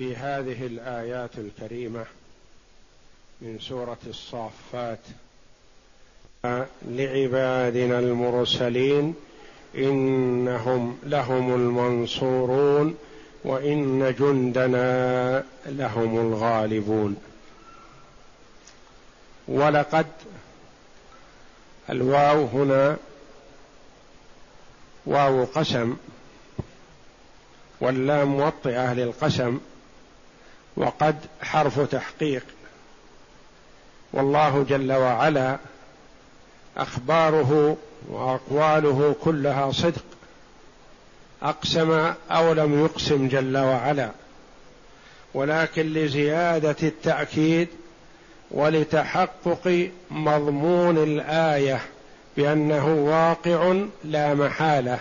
في هذه الآيات الكريمة من سورة الصافات لعبادنا المرسلين إنهم لهم المنصورون وإن جندنا لهم الغالبون. ولقد الواو هنا واو قسم واللام موطئة للقسم وقد حرف تحقيق. والله جل وعلا أخباره وأقواله كلها صدق. أقسم أو لم يقسم جل وعلا. ولكن لزيادة التأكيد ولتحقق مضمون الآية بأنه واقع لا محالة.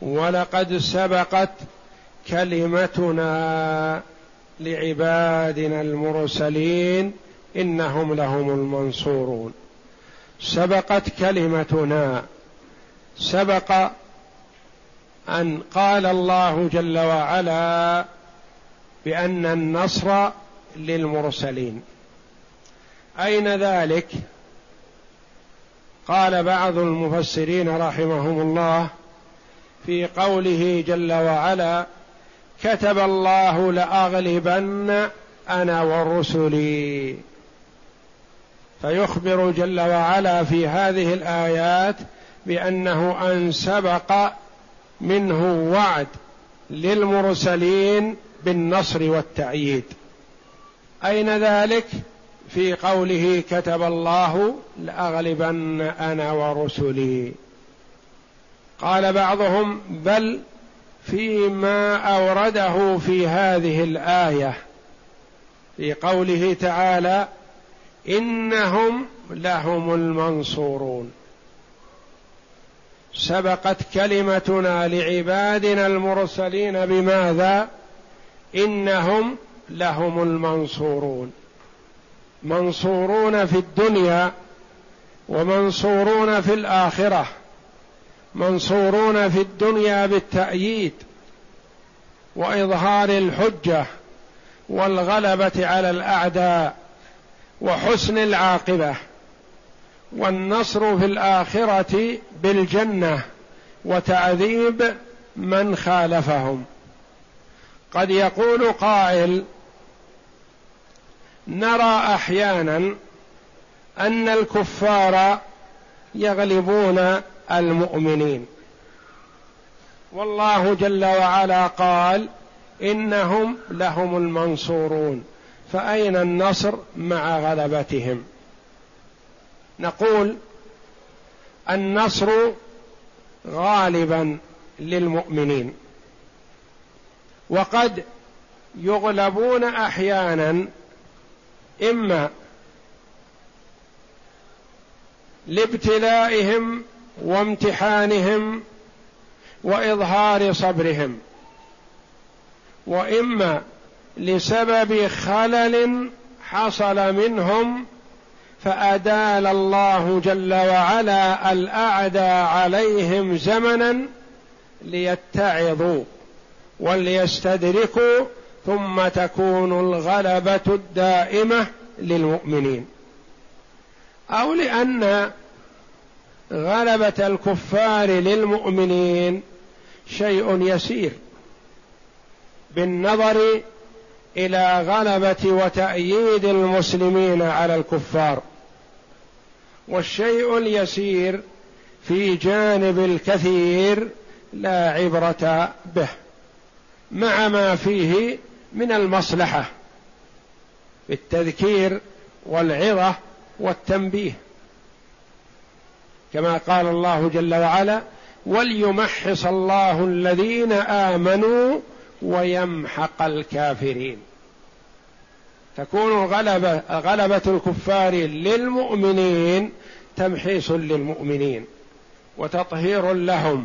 ولقد سبقت كلمتنا لعبادنا المرسلين إنهم لهم المنصورون. سبقت كلمتنا سبق أن قال الله جل وعلا بأن النصر للمرسلين. أين ذلك؟ قال بعض المفسرين رحمهم الله في قوله جل وعلا كتب الله لأغلبن أنا ورسلي فيخبر جل وعلا في هذه الآيات بأنه أن سبق منه وعد للمرسلين بالنصر والتأييد. أين ذلك؟ في قوله كتب الله لأغلبن أنا ورسلي قال بعضهم بل فيما أورده في هذه الآية في قوله تعالى إنهم لهم المنصورون. سبقت كلمتنا لعبادنا المرسلين بماذا؟ إنهم لهم المنصورون. منصورون في الدنيا ومنصورون في الآخرة. منصورون في الدنيا بالتأييد وإظهار الحجة والغلبة على الأعداء وحسن العاقبة والنصر في الآخرة بالجنة وتعذيب من خالفهم. قد يقول قائل نرى أحيانا أن الكفار يغلبون المؤمنين. والله جل وعلا قال إنهم لهم المنصورون. فأين النصر مع غلبتهم؟ نقول النصر غالبا للمؤمنين. وقد يغلبون أحيانا إما لابتلائهم وامتحانهم وإظهار صبرهم. وإما لسبب خلل حصل منهم فأدال الله جل وعلا الاعدى عليهم زمنا ليتعظوا وليستدركوا ثم تكون الغلبة الدائمة للمؤمنين. أو لأن غلبة الكفار للمؤمنين شيء يسير بالنظر إلى غلبة وتأييد المسلمين على الكفار. والشيء اليسير في جانب الكثير لا عبرة به مع ما فيه من المصلحة بالتذكير والعظة والتنبيه. كما قال الله جل وعلا وليمحص الله الذين آمنوا ويمحق الكافرين. تكون غلبة غلبة الكفار للمؤمنين تمحيص للمؤمنين وتطهير لهم.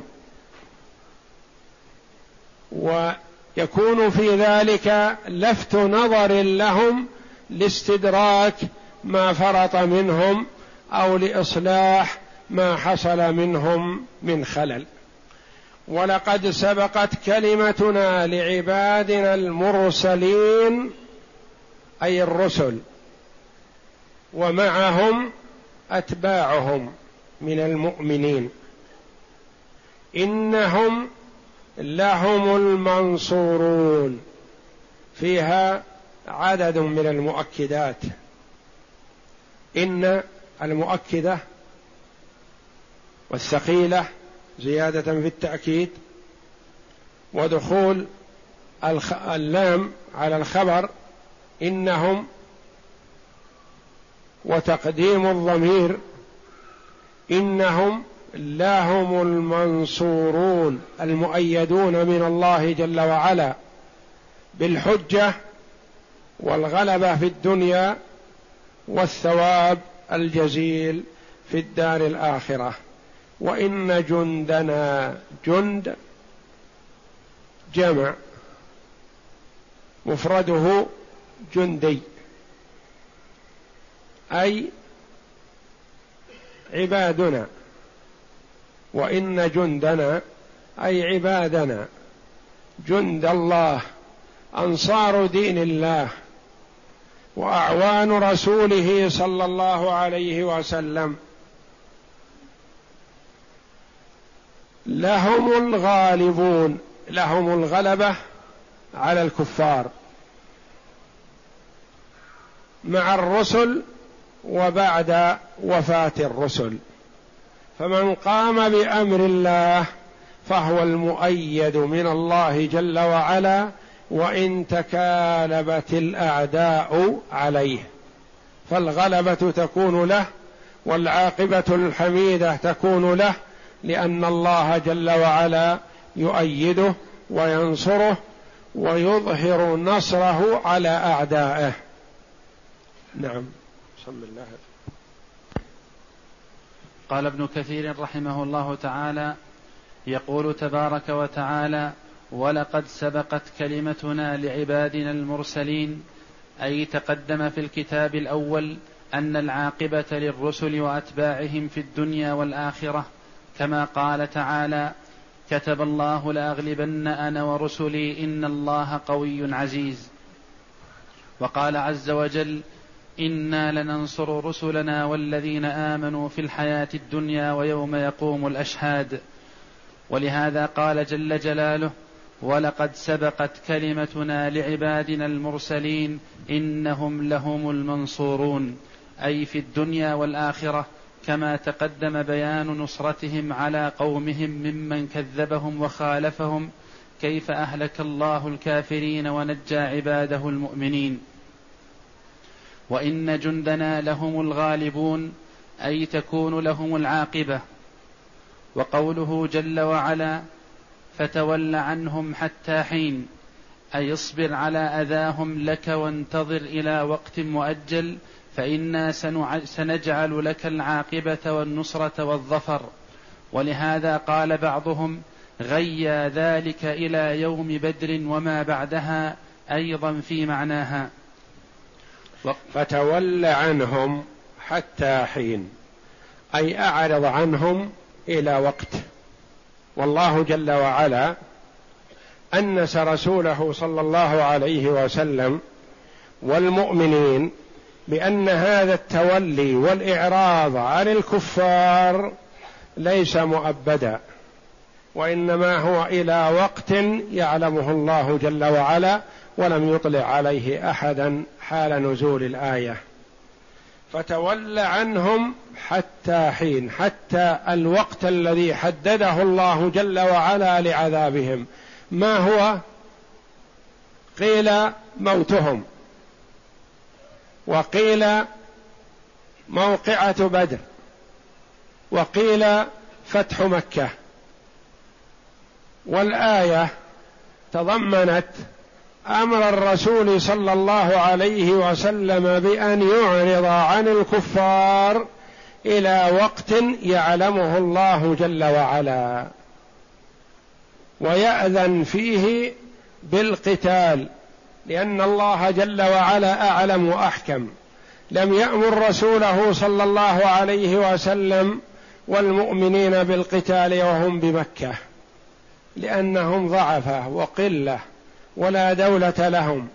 ويكون في ذلك لفت نظر لهم لاستدراك ما فرط منهم أو لإصلاح ما حصل منهم من خلل. ولقد سبقت كلمتنا لعبادنا المرسلين أي الرسل ومعهم أتباعهم من المؤمنين. إنهم لهم المنصورون. فيها عدد من المؤكدات. إن المؤكدة والثقيلة زيادة في التأكيد ودخول اللام على الخبر إنهم وتقديم الضمير إنهم لهم المنصورون المؤيدون من الله جل وعلا بالحجة والغلبة في الدنيا والثواب الجزيل في الدار الآخرة. وإن جندنا جند جمع مفرده جندي أي عبادنا وإن جندنا أي عبادنا جند الله أنصار دين الله وأعوان رسوله صلى الله عليه وسلم. لهم الغالبون لهم الغلبة على الكفار. مع الرسل وبعد وفاة الرسل. فمن قام بأمر الله فهو المؤيد من الله جل وعلا وإن تكالبت الأعداء عليه. فالغلبة تكون له والعاقبة الحميدة تكون له لأن الله جل وعلا يؤيده وينصره ويظهر نصره على أعدائه. نعم. بسم الله. قال ابن كثير رحمه الله تعالى يقول تبارك وتعالى ولقد سبقت كلمتنا لعبادنا المرسلين أي تقدم في الكتاب الأول أن العاقبة للرسل وأتباعهم في الدنيا والآخرة كما قال تعالى كتب الله لأغلبن أنا ورسلي إن الله قوي عزيز. وقال عز وجل إنا لننصر رسلنا والذين آمنوا في الحياة الدنيا ويوم يقوم الأشهاد. ولهذا قال جل جلاله ولقد سبقت كلمتنا لعبادنا المرسلين إنهم لهم المنصورون. أي في الدنيا والآخرة كما تقدم بيان نصرتهم على قومهم ممن كذبهم وخالفهم كيف أهلك الله الكافرين ونجى عباده المؤمنين. وإن جندنا لهم الغالبون أي تكون لهم العاقبة. وقوله جل وعلا فتول عنهم حتى حين أي اصبر على أذاهم لك وانتظر إلى وقت مؤجل فإنا سنجعل لك العاقبة والنصرة والظفر. ولهذا قال بعضهم غيا ذلك إلى يوم بدر وما بعدها أيضا في معناها. فتول عنهم حتى حين أي أعرض عنهم إلى وقت. والله جل وعلا أنس رسوله صلى الله عليه وسلم والمؤمنين بأن هذا التولي والإعراض عن الكفار ليس مؤبدا وإنما هو إلى وقت يعلمه الله جل وعلا ولم يطلع عليه أحدا حال نزول الآية. فتول عنهم حتى حين حتى الوقت الذي حدده الله جل وعلا لعذابهم. ما هو؟ قيل موتهم. وقيل موقعة بدر وقيل فتح مكة. والآية تضمنت أمر الرسول صلى الله عليه وسلم بأن يعرض عن الكفار إلى وقت يعلمه الله جل وعلا ويأذن فيه بالقتال. لأن الله جل وعلا أعلم وأحكم. لم يأمر رسوله صلى الله عليه وسلم والمؤمنين بالقتال وهم بمكة لأنهم ضعفة وقلة ولا دولة لهم.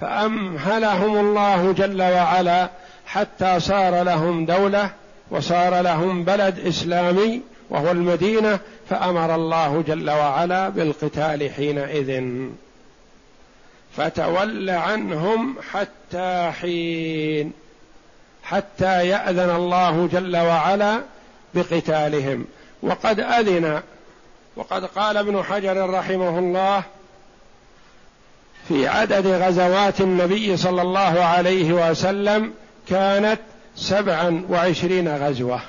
فأمهلهم الله جل وعلا حتى صار لهم دولة وصار لهم بلد إسلامي وهو المدينة فأمر الله جل وعلا بالقتال حينئذ. فتول عنهم حتى حين حتى يأذن الله جل وعلا بقتالهم. وقد أذن وقد قال ابن حجر رحمه الله في عدد غزوات النبي صلى الله عليه وسلم كانت سبعا وعشرين غزوة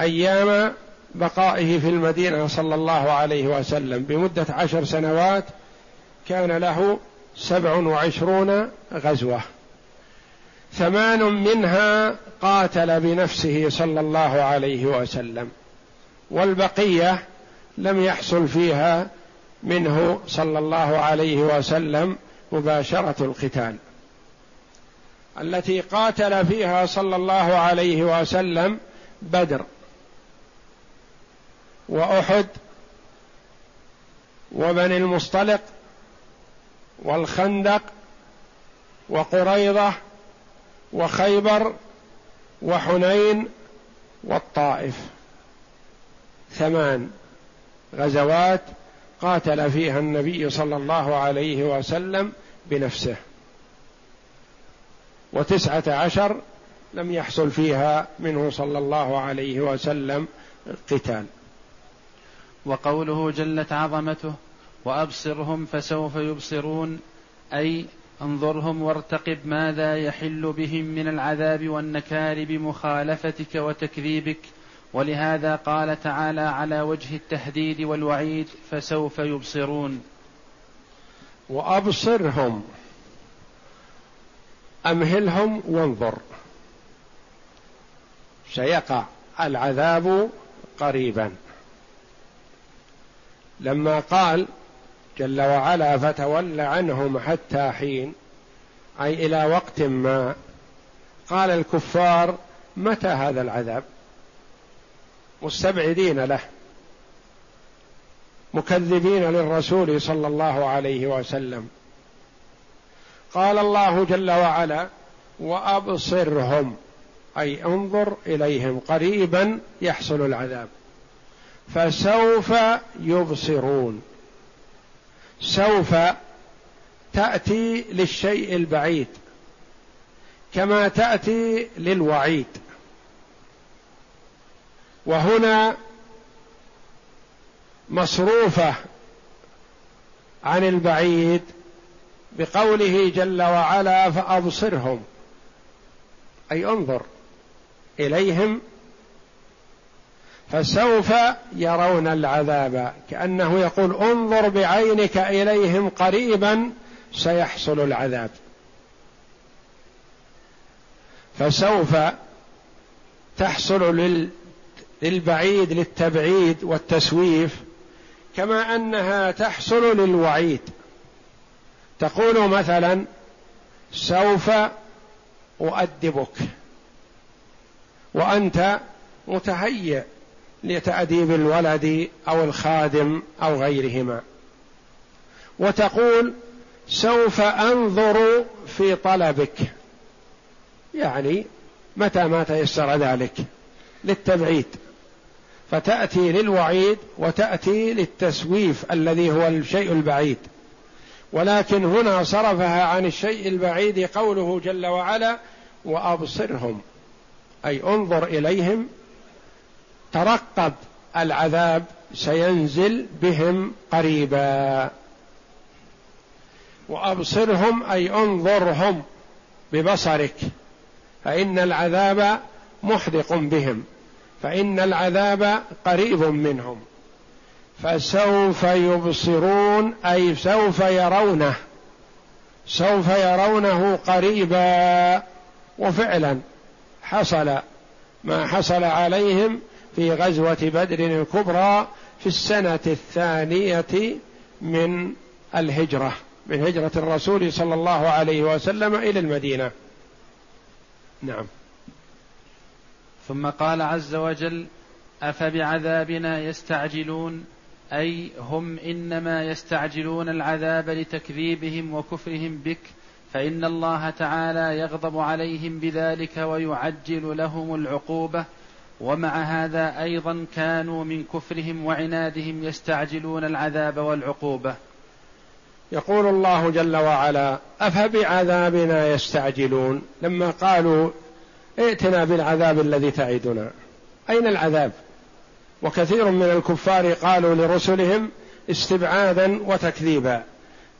أيام بقائه في المدينة صلى الله عليه وسلم بمدة عشر سنوات كان له سبع وعشرون غزوة. ثمان منها قاتل بنفسه صلى الله عليه وسلم. والبقية لم يحصل فيها منه صلى الله عليه وسلم مباشرة القتال. التي قاتل فيها صلى الله عليه وسلم بدر وأحد وبني المصطلق والخندق وقريضة وخيبر وحنين والطائف. ثمان غزوات قاتل فيها النبي صلى الله عليه وسلم بنفسه. وتسعة عشر لم يحصل فيها منه صلى الله عليه وسلم قتال. وقوله جلت عظمته وأبصرهم فسوف يبصرون أي انظرهم وارتقب ماذا يحل بهم من العذاب والنكال بمخالفتك وتكذيبك. ولهذا قال تعالى على وجه التهديد والوعيد فسوف يبصرون. وأبصرهم أمهلهم وانظر. سيقع العذاب قريبا. لما قال جل وعلا فتول عنهم حتى حين أي إلى وقت ما. قال الكفار متى هذا العذاب؟ مستبعدين له مكذبين للرسول صلى الله عليه وسلم. قال الله جل وعلا وأبصرهم أي انظر إليهم قريبا يحصل العذاب. فسوف يبصرون. سوف تأتي للشيء البعيد كما تأتي للوعيد. وهنا مصروفة عن البعيد بقوله جل وعلا فأبصرهم أي انظر إليهم فسوف يرون العذاب. كأنه يقول انظر بعينك إليهم قريبا سيحصل العذاب. فسوف تحصل للبعيد للتبعيد والتسويف كما أنها تحصل للوعيد. تقول مثلا سوف أؤدبك وأنت متهيئ. لتأديب الولد أو الخادم أو غيرهما. وتقول سوف أنظر في طلبك. يعني متى ما تيسر ذلك؟ للتبعيد. فتأتي للوعيد وتأتي للتسويف الذي هو الشيء البعيد. ولكن هنا صرفها عن الشيء البعيد قوله جل وعلا وأبصرهم. أي انظر إليهم ترقب العذاب سينزل بهم قريبا. وأبصرهم أي انظرهم ببصرك فإن العذاب محدق بهم فإن العذاب قريب منهم. فسوف يبصرون أي سوف يرونه سوف يرونه قريبا. وفعلا حصل ما حصل عليهم في غزوة بدر الكبرى في السنة الثانية من الهجرة من هجرة الرسول صلى الله عليه وسلم إلى المدينة. نعم. ثم قال عز وجل أفبعذابنا يستعجلون؟ أي هم إنما يستعجلون العذاب لتكذيبهم وكفرهم بك فإن الله تعالى يغضب عليهم بذلك ويعجل لهم العقوبة ومع هذا أيضا كانوا من كفرهم وعنادهم يستعجلون العذاب والعقوبة. يقول الله جل وعلا أفبعذابنا يستعجلون؟ لما قالوا ائتنا بالعذاب الذي تعدنا. أين العذاب؟ وكثير من الكفار قالوا لرسلهم استبعادا وتكذيبا.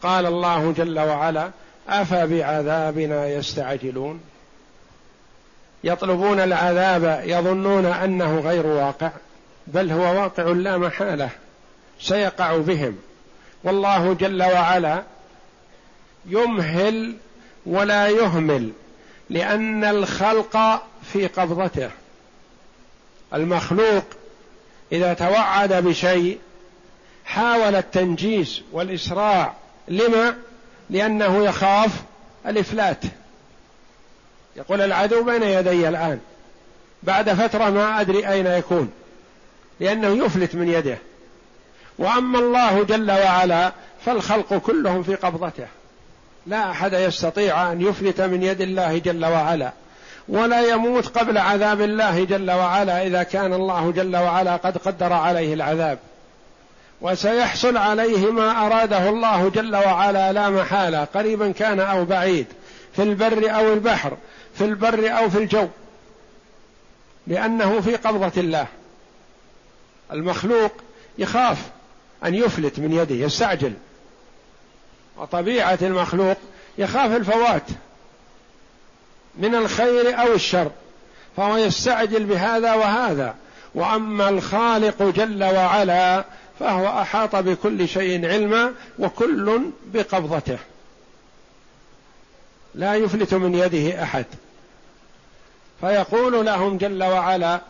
قال الله جل وعلا أفبعذابنا يستعجلون؟ يطلبون العذاب يظنون أنه غير واقع بل هو واقع لا محالة سيقع بهم. والله جل وعلا يمهل ولا يهمل لأن الخلق في قبضته. المخلوق إذا توعد بشيء حاول التنجيز والإسراع. لما؟ لأنه يخاف الإفلات. يقول العدو بين يدي الآن بعد فترة ما أدري أين يكون لأنه يفلت من يده. وأما الله جل وعلا فالخلق كلهم في قبضته. لا أحد يستطيع أن يفلت من يد الله جل وعلا ولا يموت قبل عذاب الله جل وعلا إذا كان الله جل وعلا قد قدر عليه العذاب. وسيحصل عليه ما أراده الله جل وعلا لا محالة قريبا كان أو بعيد في البر أو البحر. في البر أو في الجو لأنه في قبضة الله. المخلوق يخاف أن يفلت من يده يستعجل. وطبيعة المخلوق يخاف الفوات من الخير أو الشر فهو يستعجل بهذا وهذا. وأما الخالق جل وعلا فهو أحاط بكل شيء علما وكل بقبضته. لا يفلت من يده أحد. فيقول لهم جل وعلا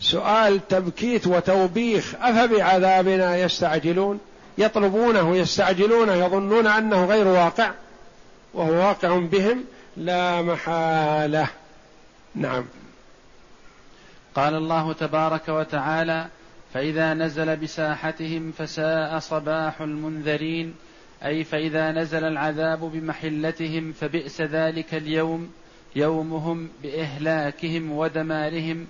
سؤال تبكيت وتوبيخ افبعذابنا يستعجلون؟ يطلبونه يستعجلونه يظنون أنه غير واقع وهو واقع بهم لا محالة. نعم. قال الله تبارك وتعالى فإذا نزل بساحتهم فساء صباح المنذرين أي فإذا نزل العذاب بمحلتهم فبئس ذلك اليوم. يومهم بإهلاكهم ودمارهم.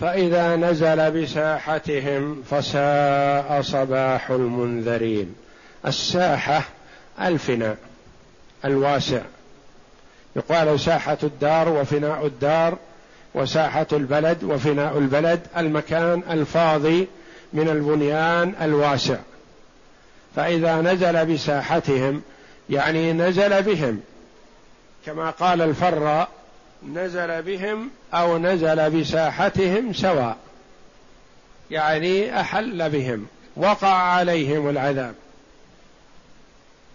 فإذا نزل بساحتهم فساء صباح المنذرين. الساحة الفناء الواسع. يقال ساحة الدار وفناء الدار وساحة البلد وفناء البلد. المكان الفاضي من البنيان الواسع. فإذا نزل بساحتهم يعني نزل بهم كما قال الفراء نزل بهم أو نزل بساحتهم سواء. يعني أحل بهم وقع عليهم العذاب.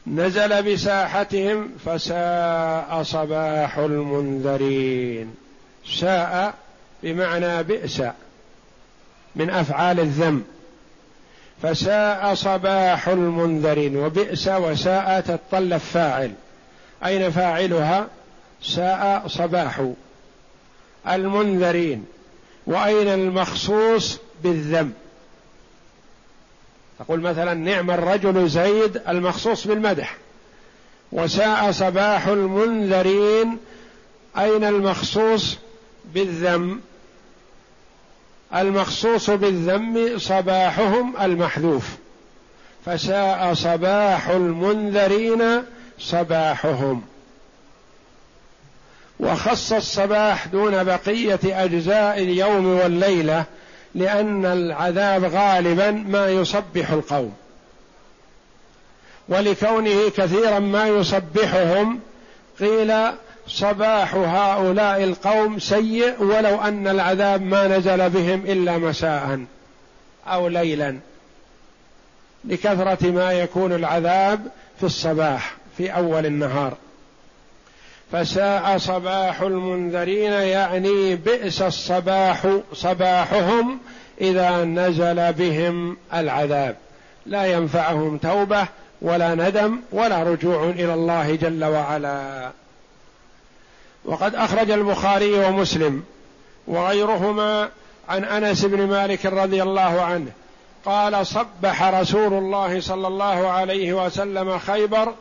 نزل بساحتهم فساء صباح المنذرين. ساء بمعنى بئس من أفعال الذم. فساء صباح المنذرين وبئس وساء تتطلب فاعل أين فاعلها؟ ساء صباح. المنذرين. وأين المخصوص بالذم؟ تقول مثلا نعم الرجل زيد المخصوص بالمدح. وساء صباح المنذرين. أين المخصوص بالذم؟ المخصوص بالذم صباحهم المحذوف. فساء صباح المنذرين صباحهم. وخص الصباح دون بقية أجزاء اليوم والليلة لأن العذاب غالبا ما يصبح القوم. ولكونه كثيرا ما يصبحهم قيل صباح هؤلاء القوم سيء ولو أن العذاب ما نزل بهم إلا مساء أو ليلا. لكثرة ما يكون العذاب في الصباح. في أول النهار. فساء صباح المنذرين يعني بئس الصباح صباحهم إذا نزل بهم العذاب. لا ينفعهم توبة ولا ندم ولا رجوع إلى الله جل وعلا. وقد أخرج البخاري ومسلم وغيرهما عن أنس بن مالك رضي الله عنه قال صبح رسول الله صلى الله عليه وسلم خيبر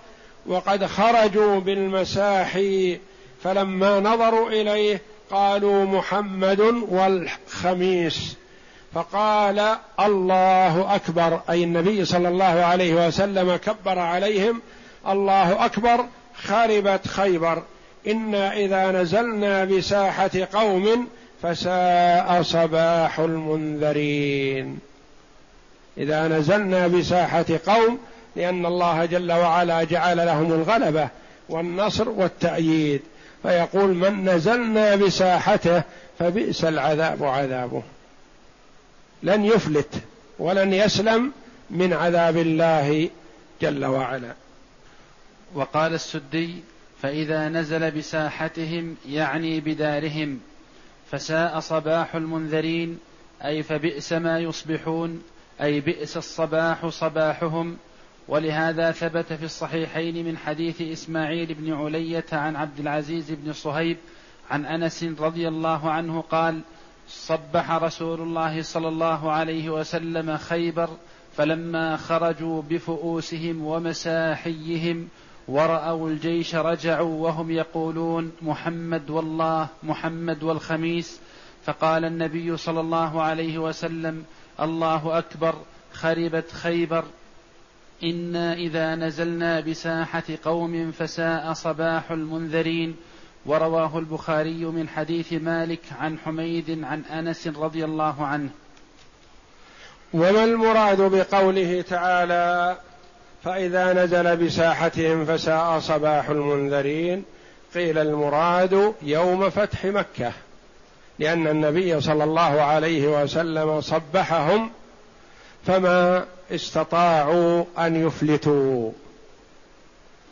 وقد خرجوا بالمساحي فلما نظروا إليه قالوا محمد والخميس. فقال الله أكبر أي النبي صلى الله عليه وسلم كبر عليهم الله أكبر خربت خيبر. إنا إذا نزلنا بساحة قوم فساء صباح المنذرين. إذا نزلنا بساحة قوم لأن الله جل وعلا جعل لهم الغلبة والنصر والتأييد. فيقول من نزلنا بساحته فبئس العذاب عذابه. لن يفلت ولن يسلم من عذاب الله جل وعلا. وقال السدي فإذا نزل بساحتهم يعني بدارهم فساء صباح المنذرين أي فبئس ما يصبحون أي بئس الصباح صباحهم ولهذا ثبت في الصحيحين من حديث إسماعيل بن علية عن عبد العزيز بن صهيب عن أنس رضي الله عنه قال صبح رسول الله صلى الله عليه وسلم خيبر فلما خرجوا بفؤوسهم ومساحيهم ورأوا الجيش رجعوا وهم يقولون محمد والله محمد والخميس فقال النبي صلى الله عليه وسلم الله أكبر خربت خيبر إنا إذا نزلنا بساحة قوم فساء صباح المنذرين ورواه البخاري من حديث مالك عن حميد عن أنس رضي الله عنه. وما المراد بقوله تعالى فإذا نزل بساحتهم فساء صباح المنذرين قيل المراد يوم فتح مكة لأن النبي صلى الله عليه وسلم صبحهم فما استطاعوا أن يفلتوا.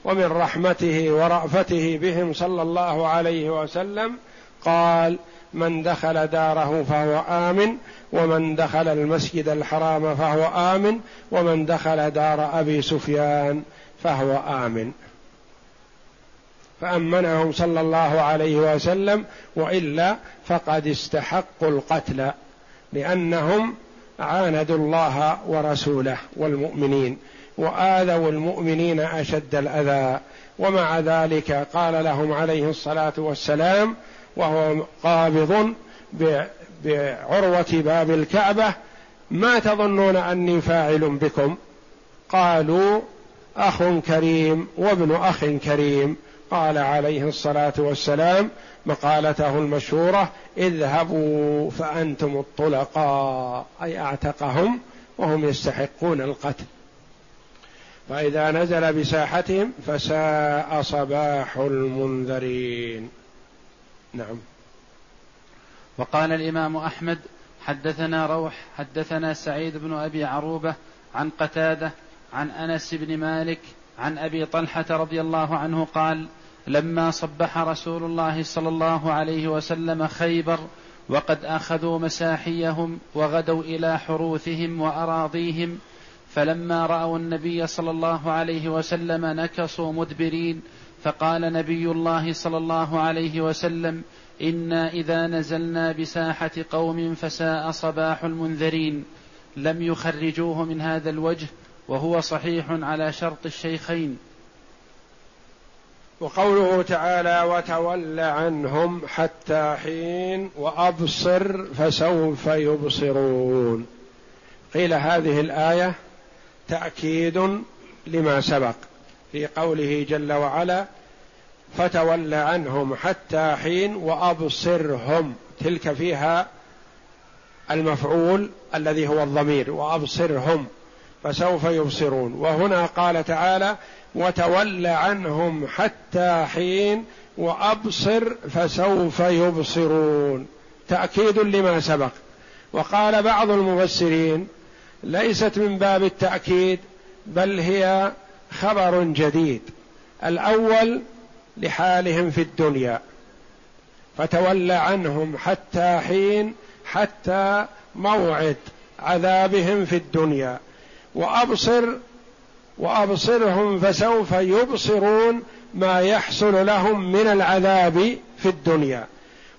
ومن رحمته ورأفته بهم صلى الله عليه وسلم قال من دخل داره فهو آمن ومن دخل المسجد الحرام فهو آمن ومن دخل دار أبي سفيان فهو آمن. فأمنهم صلى الله عليه وسلم وإلا فقد استحقوا القتل لأنهم عاندوا الله ورسوله والمؤمنين وآذوا المؤمنين أشد الأذى ومع ذلك قال لهم عليه الصلاة والسلام وهو قابض بعروة باب الكعبة ما تظنون أني فاعل بكم؟ قالوا أخ كريم وابن أخ كريم قال عليه الصلاة والسلام مقالته المشهورة اذهبوا فأنتم الطلقاء أي أعتقهم وهم يستحقون القتل. فإذا نزل بساحتهم فساء صباح المنذرين. نعم. وقال الإمام أحمد حدثنا روح حدثنا سعيد بن أبي عروبة عن قتادة عن أنس بن مالك عن أبي طلحة رضي الله عنه قال لما صبح رسول الله صلى الله عليه وسلم خيبر وقد أخذوا مساحيهم وغدوا إلى حروثهم وأراضيهم فلما رأوا النبي صلى الله عليه وسلم نكصوا مدبرين فقال نبي الله صلى الله عليه وسلم إنا إذا نزلنا بساحة قوم فساء صباح المنذرين. لم يخرجوه من هذا الوجه وهو صحيح على شرط الشيخين. وقوله تعالى وتول عنهم حتى حين وأبصر فسوف يبصرون قيل هذه الآية تأكيد لما سبق في قوله جل وعلا فتول عنهم حتى حين وأبصرهم تلك فيها المفعول الذي هو الضمير وأبصرهم فسوف يبصرون. وهنا قال تعالى وتول عنهم حتى حين وأبصر فسوف يبصرون. تأكيد لما سبق. وقال بعض المفسرين ليست من باب التأكيد بل هي خبر جديد. الأول لحالهم في الدنيا. فتول عنهم حتى حين حتى موعد عذابهم في الدنيا. وأبصر وأبصرهم فسوف يبصرون ما يحصل لهم من العذاب في الدنيا.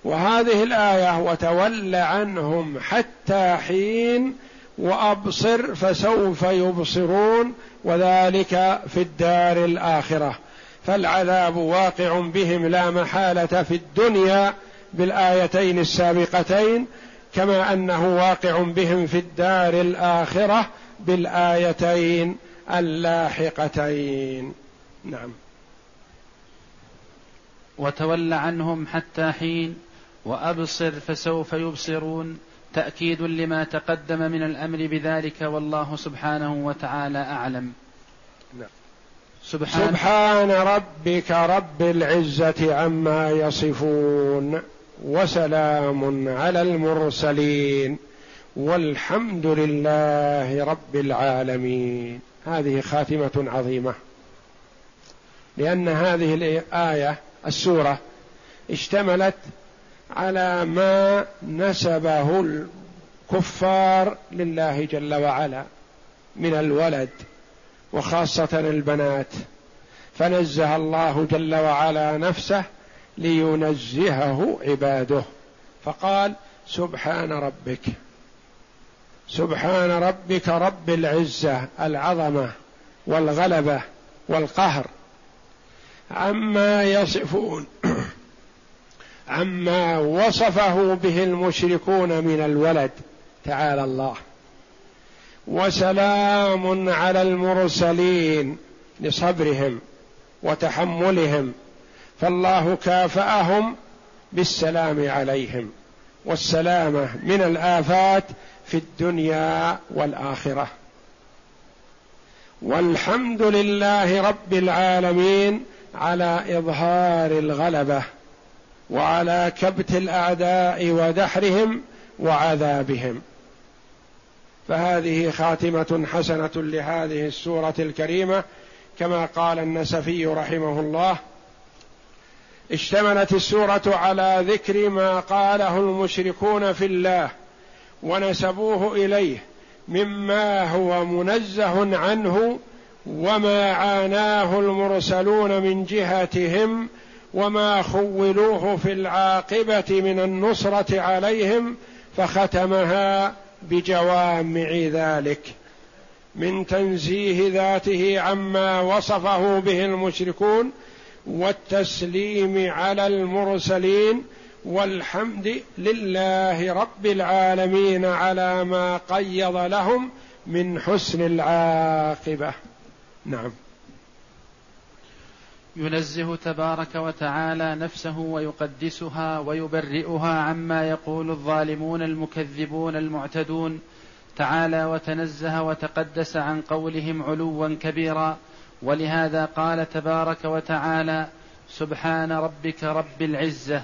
وهذه الآية وتول عنهم حتى حين وأبصر فسوف يبصرون وذلك في الدار الآخرة. فالعذاب واقع بهم لا محالة في الدنيا بالآيتين السابقتين كما أنه واقع بهم في الدار الآخرة بالآيتين اللاحقتين. نعم. وتول عنهم حتى حين وأبصر فسوف يبصرون تأكيد لما تقدم من الأمر بذلك والله سبحانه وتعالى أعلم. نعم. سبحان, سبحان ربك رب العزة عما يصفون وسلام على المرسلين. والحمد لله رب العالمين. هذه خاتمة عظيمة. لأن هذه الآية السورة اشتملت على ما نسبه الكفار لله جل وعلا من الولد وخاصة البنات. فنزه الله جل وعلا نفسه لينزهه عباده. فقال سبحان ربك. سبحان ربك رب العزة العظمة والغلبة والقهر. عما يصفون عما وصفه به المشركون من الولد تعالى الله. وسلام على المرسلين لصبرهم وتحملهم فالله كافأهم بالسلام عليهم. والسلامة من الآفات في الدنيا والآخرة. والحمد لله رب العالمين على إظهار الغلبة وعلى كبت الأعداء ودحرهم وعذابهم. فهذه خاتمة حسنة لهذه السورة الكريمة كما قال النسفي رحمه الله اشتملت السورة على ذكر ما قاله المشركون في الله ونسبوه إليه مما هو منزه عنه وما عاناه المرسلون من جهتهم وما خولوه في العاقبة من النصرة عليهم فختمها بجوامع ذلك من تنزيه ذاته عما وصفه به المشركون والتسليم على المرسلين والحمد لله رب العالمين على ما قيض لهم من حسن العاقبة. نعم. ينزه تبارك وتعالى نفسه ويقدسها ويبرئها عما يقول الظالمون المكذبون المعتدون. تعالى وتنزه وتقدس عن قولهم علوا كبيرا. ولهذا قال تبارك وتعالى سبحان ربك رب العزة.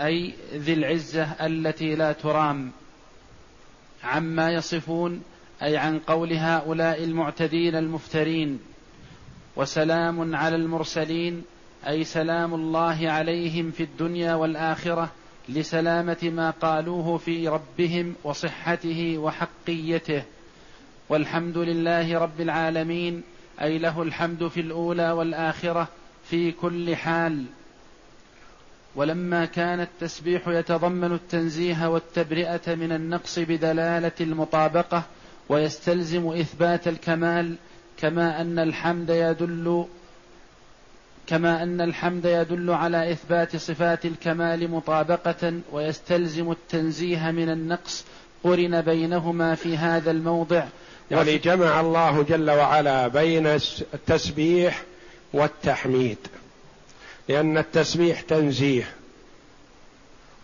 أي ذي العزة التي لا ترام عما يصفون أي عن قول هؤلاء المعتدين المفترين وسلام على المرسلين أي سلام الله عليهم في الدنيا والآخرة لسلامة ما قالوه في ربهم وصحته وحقيته. والحمد لله رب العالمين أي له الحمد في الأولى والآخرة في كل حال. ولما كان التسبيح يتضمن التنزيه والتبرئة من النقص بدلالة المطابقة ويستلزم إثبات الكمال كما أن الحمد يدل كما أن الحمد يدل على إثبات صفات الكمال مطابقة ويستلزم التنزيه من النقص قرن بينهما في هذا الموضع. يعني جمع الله جل وعلا بين التسبيح والتحميد. لأن التسبيح تنزيه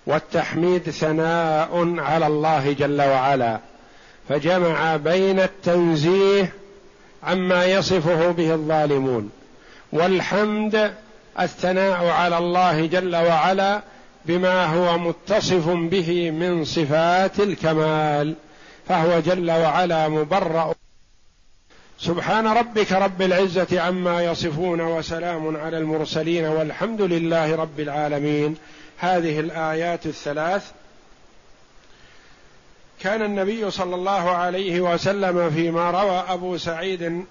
والتحميد ثناء على الله جل وعلا فجمع بين التنزيه عما يصفه به الظالمون والحمد الثناء على الله جل وعلا بما هو متصف به من صفات الكمال فهو جل وعلا مبرأ سبحان ربك رب العزة عما يصفون وسلام على المرسلين والحمد لله رب العالمين. هذه الآيات الثلاث. كان النبي صلى الله عليه وسلم فيما روى أبو سعيد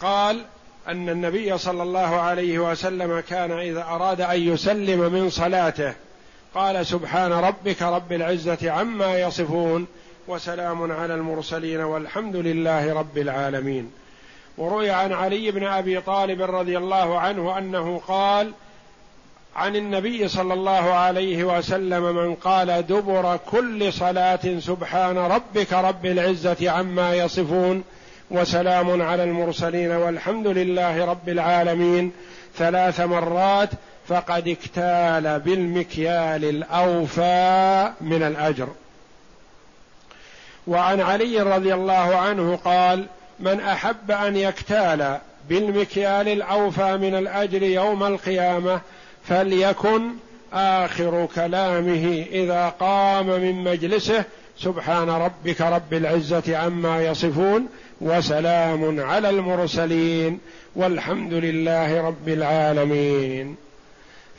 قال أن النبي صلى الله عليه وسلم كان إذا أراد أن يسلم من صلاته قال سبحان ربك رب العزة عما يصفون وسلام على المرسلين والحمد لله رب العالمين. وروي عن علي بن أبي طالب رضي الله عنه أنه قال عن النبي صلى الله عليه وسلم من قال دبر كل صلاة سبحان ربك رب العزة عما يصفون وسلام على المرسلين والحمد لله رب العالمين. ثلاث مرات فقد اكتال بالمكيال الأوفى من الأجر. وعن علي رضي الله عنه قال من أحب أن يكتال بالمكيال الأوفى من الأجر يوم القيامة فليكن آخر كلامه إذا قام من مجلسه سبحان ربك رب العزة عما يصفون وسلام على المرسلين والحمد لله رب العالمين.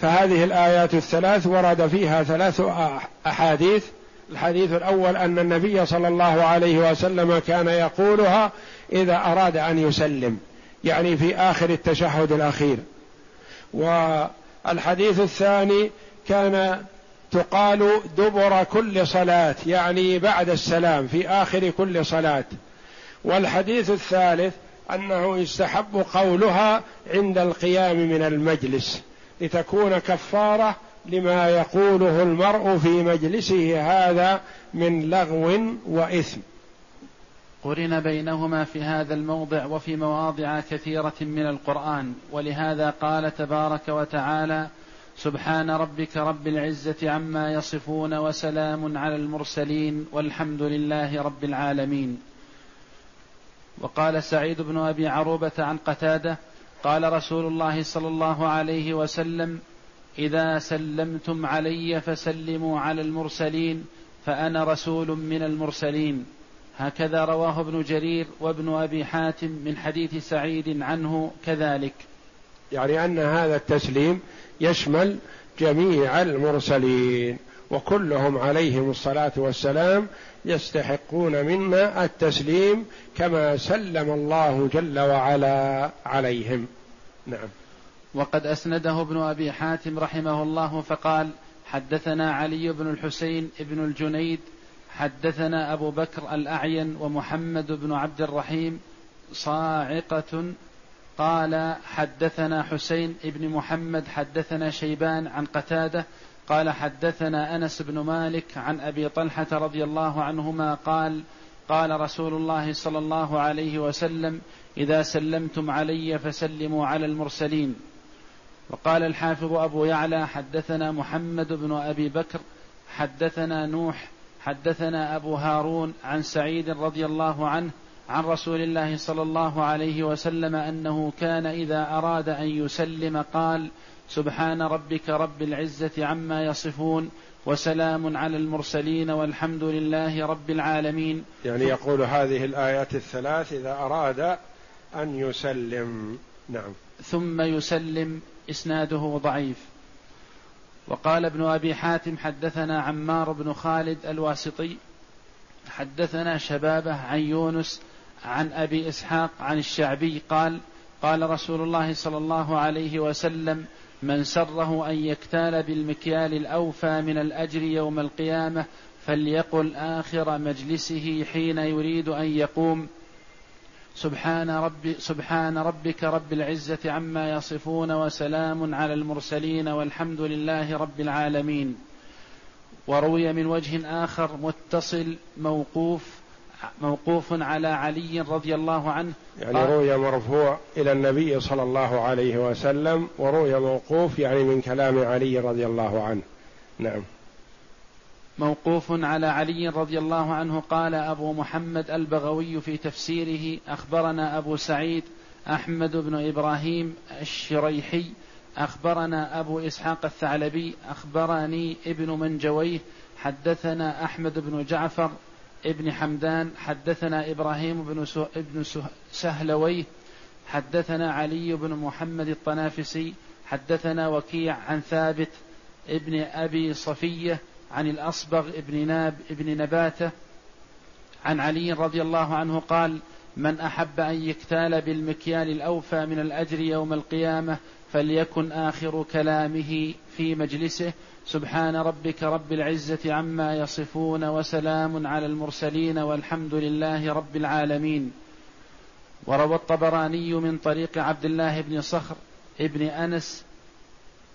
فهذه الآيات الثلاث ورد فيها ثلاث أحاديث الحديث الأول أن النبي صلى الله عليه وسلم كان يقولها إذا أراد أن يسلم يعني في آخر التشهد الأخير. والحديث الثاني كان تقال دبر كل صلاة يعني بعد السلام في آخر كل صلاة. والحديث الثالث أنه يستحب قولها عند القيام من المجلس لتكون كفارة لما يقوله المرء في مجلسه هذا من لغو وإثم. قرن بينهما في هذا الموضع وفي مواضع كثيرة من القرآن ولهذا قال تبارك وتعالى سبحان ربك رب العزة عما يصفون وسلام على المرسلين والحمد لله رب العالمين. وقال سعيد بن أبي عروبة عن قتادة قال رسول الله صلى الله عليه وسلم إذا سلمتم علي فسلموا على المرسلين فأنا رسول من المرسلين. هكذا رواه ابن جرير وابن أبي حاتم من حديث سعيد عنه كذلك. يعني أن هذا التسليم يشمل جميع المرسلين وكلهم عليهم الصلاة والسلام يستحقون منا التسليم كما سلم الله جل وعلا عليهم. نعم. وقد أسنده ابن أبي حاتم رحمه الله فقال حدثنا علي بن الحسين بن الجنيد حدثنا أبو بكر الأعين ومحمد بن عبد الرحيم صاعقة قال حدثنا حسين بن محمد حدثنا شيبان عن قتادة قال حدثنا أنس بن مالك عن أبي طلحة رضي الله عنهما قال قال رسول الله صلى الله عليه وسلم إذا سلمتم علي فسلموا على المرسلين. وقال الحافظ أبو يعلى حدثنا محمد بن أبي بكر حدثنا نوح حدثنا أبو هارون عن سعيد رضي الله عنه عن رسول الله صلى الله عليه وسلم أنه كان إذا أراد أن يسلم قال سبحان ربك رب العزة عما يصفون وسلام على المرسلين والحمد لله رب العالمين. يعني يقول هذه الآيات الثلاث إذا أراد أن يسلم. نعم. ثم يسلم إسناده ضعيف. وقال ابن أبي حاتم حدثنا عمار بن خالد الواسطي حدثنا شبابه عن يونس عن أبي إسحاق عن الشعبي قال قال رسول الله صلى الله عليه وسلم من سره أن يكتال بالمكيال الأوفى من الأجر يوم القيامة فليقل آخر مجلسه حين يريد أن يقوم سبحان رب سبحان ربك رب العزة عما يصفون وسلام على المرسلين والحمد لله رب العالمين. وروي من وجه آخر متصل موقوف موقوف على علي رضي الله عنه. يعني روي مرفوع إلى النبي صلى الله عليه وسلم وروي موقوف يعني من كلام علي رضي الله عنه. نعم. موقوف على علي رضي الله عنه قال أبو محمد البغوي في تفسيره أخبرنا أبو سعيد أحمد بن إبراهيم الشريحي أخبرنا أبو إسحاق الثعلبي أخبرني ابن منجويه حدثنا أحمد بن جعفر ابن حمدان حدثنا إبراهيم بن ابن سهلويه حدثنا علي بن محمد الطنافسي حدثنا وكيع عن ثابت ابن أبي صفية عن الأصبغ ابن ناب ابن نباتة عن علي رضي الله عنه قال من أحب أن يكتال بالمكيال الأوفى من الأجر يوم القيامة فليكن آخر كلامه في مجلسه. سبحان ربك رب العزة عما يصفون وسلام على المرسلين والحمد لله رب العالمين. وروى الطبراني من طريق عبد الله بن صخر ابن أنس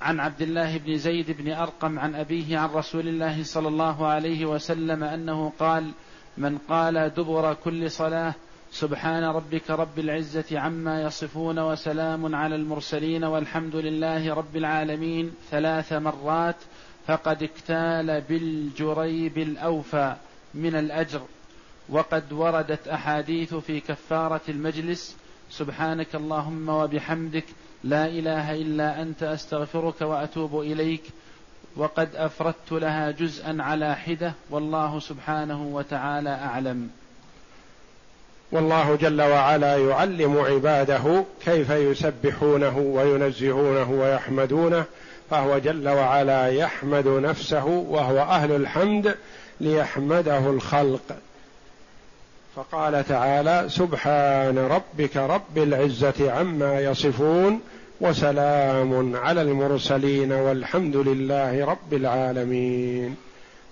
عن عبد الله بن زيد بن أرقم عن أبيه عن رسول الله صلى الله عليه وسلم أنه قال من قال دبر كل صلاة سبحان ربك رب العزة عما يصفون وسلام على المرسلين والحمد لله رب العالمين ثلاث مرات فقد اكتال بالجريب الأوفى من الأجر وقد وردت أحاديث في كفارة المجلس سبحانك اللهم وبحمدك لا إله إلا أنت أستغفرك وأتوب إليك وقد أفردت لها جزءا على حدة والله سبحانه وتعالى أعلم. والله جل وعلا يعلم عباده كيف يسبحونه وينزهونه ويحمدونه فهو جل وعلا يحمد نفسه وهو أهل الحمد ليحمده الخلق. فقال تعالى سبحان ربك رب العزة عما يصفون وسلام على المرسلين والحمد لله رب العالمين.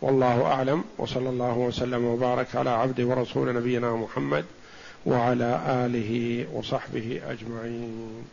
والله أعلم وصلى الله وسلم وبارك على عبد ورسول نبينا محمد وعلى آله وصحبه أجمعين.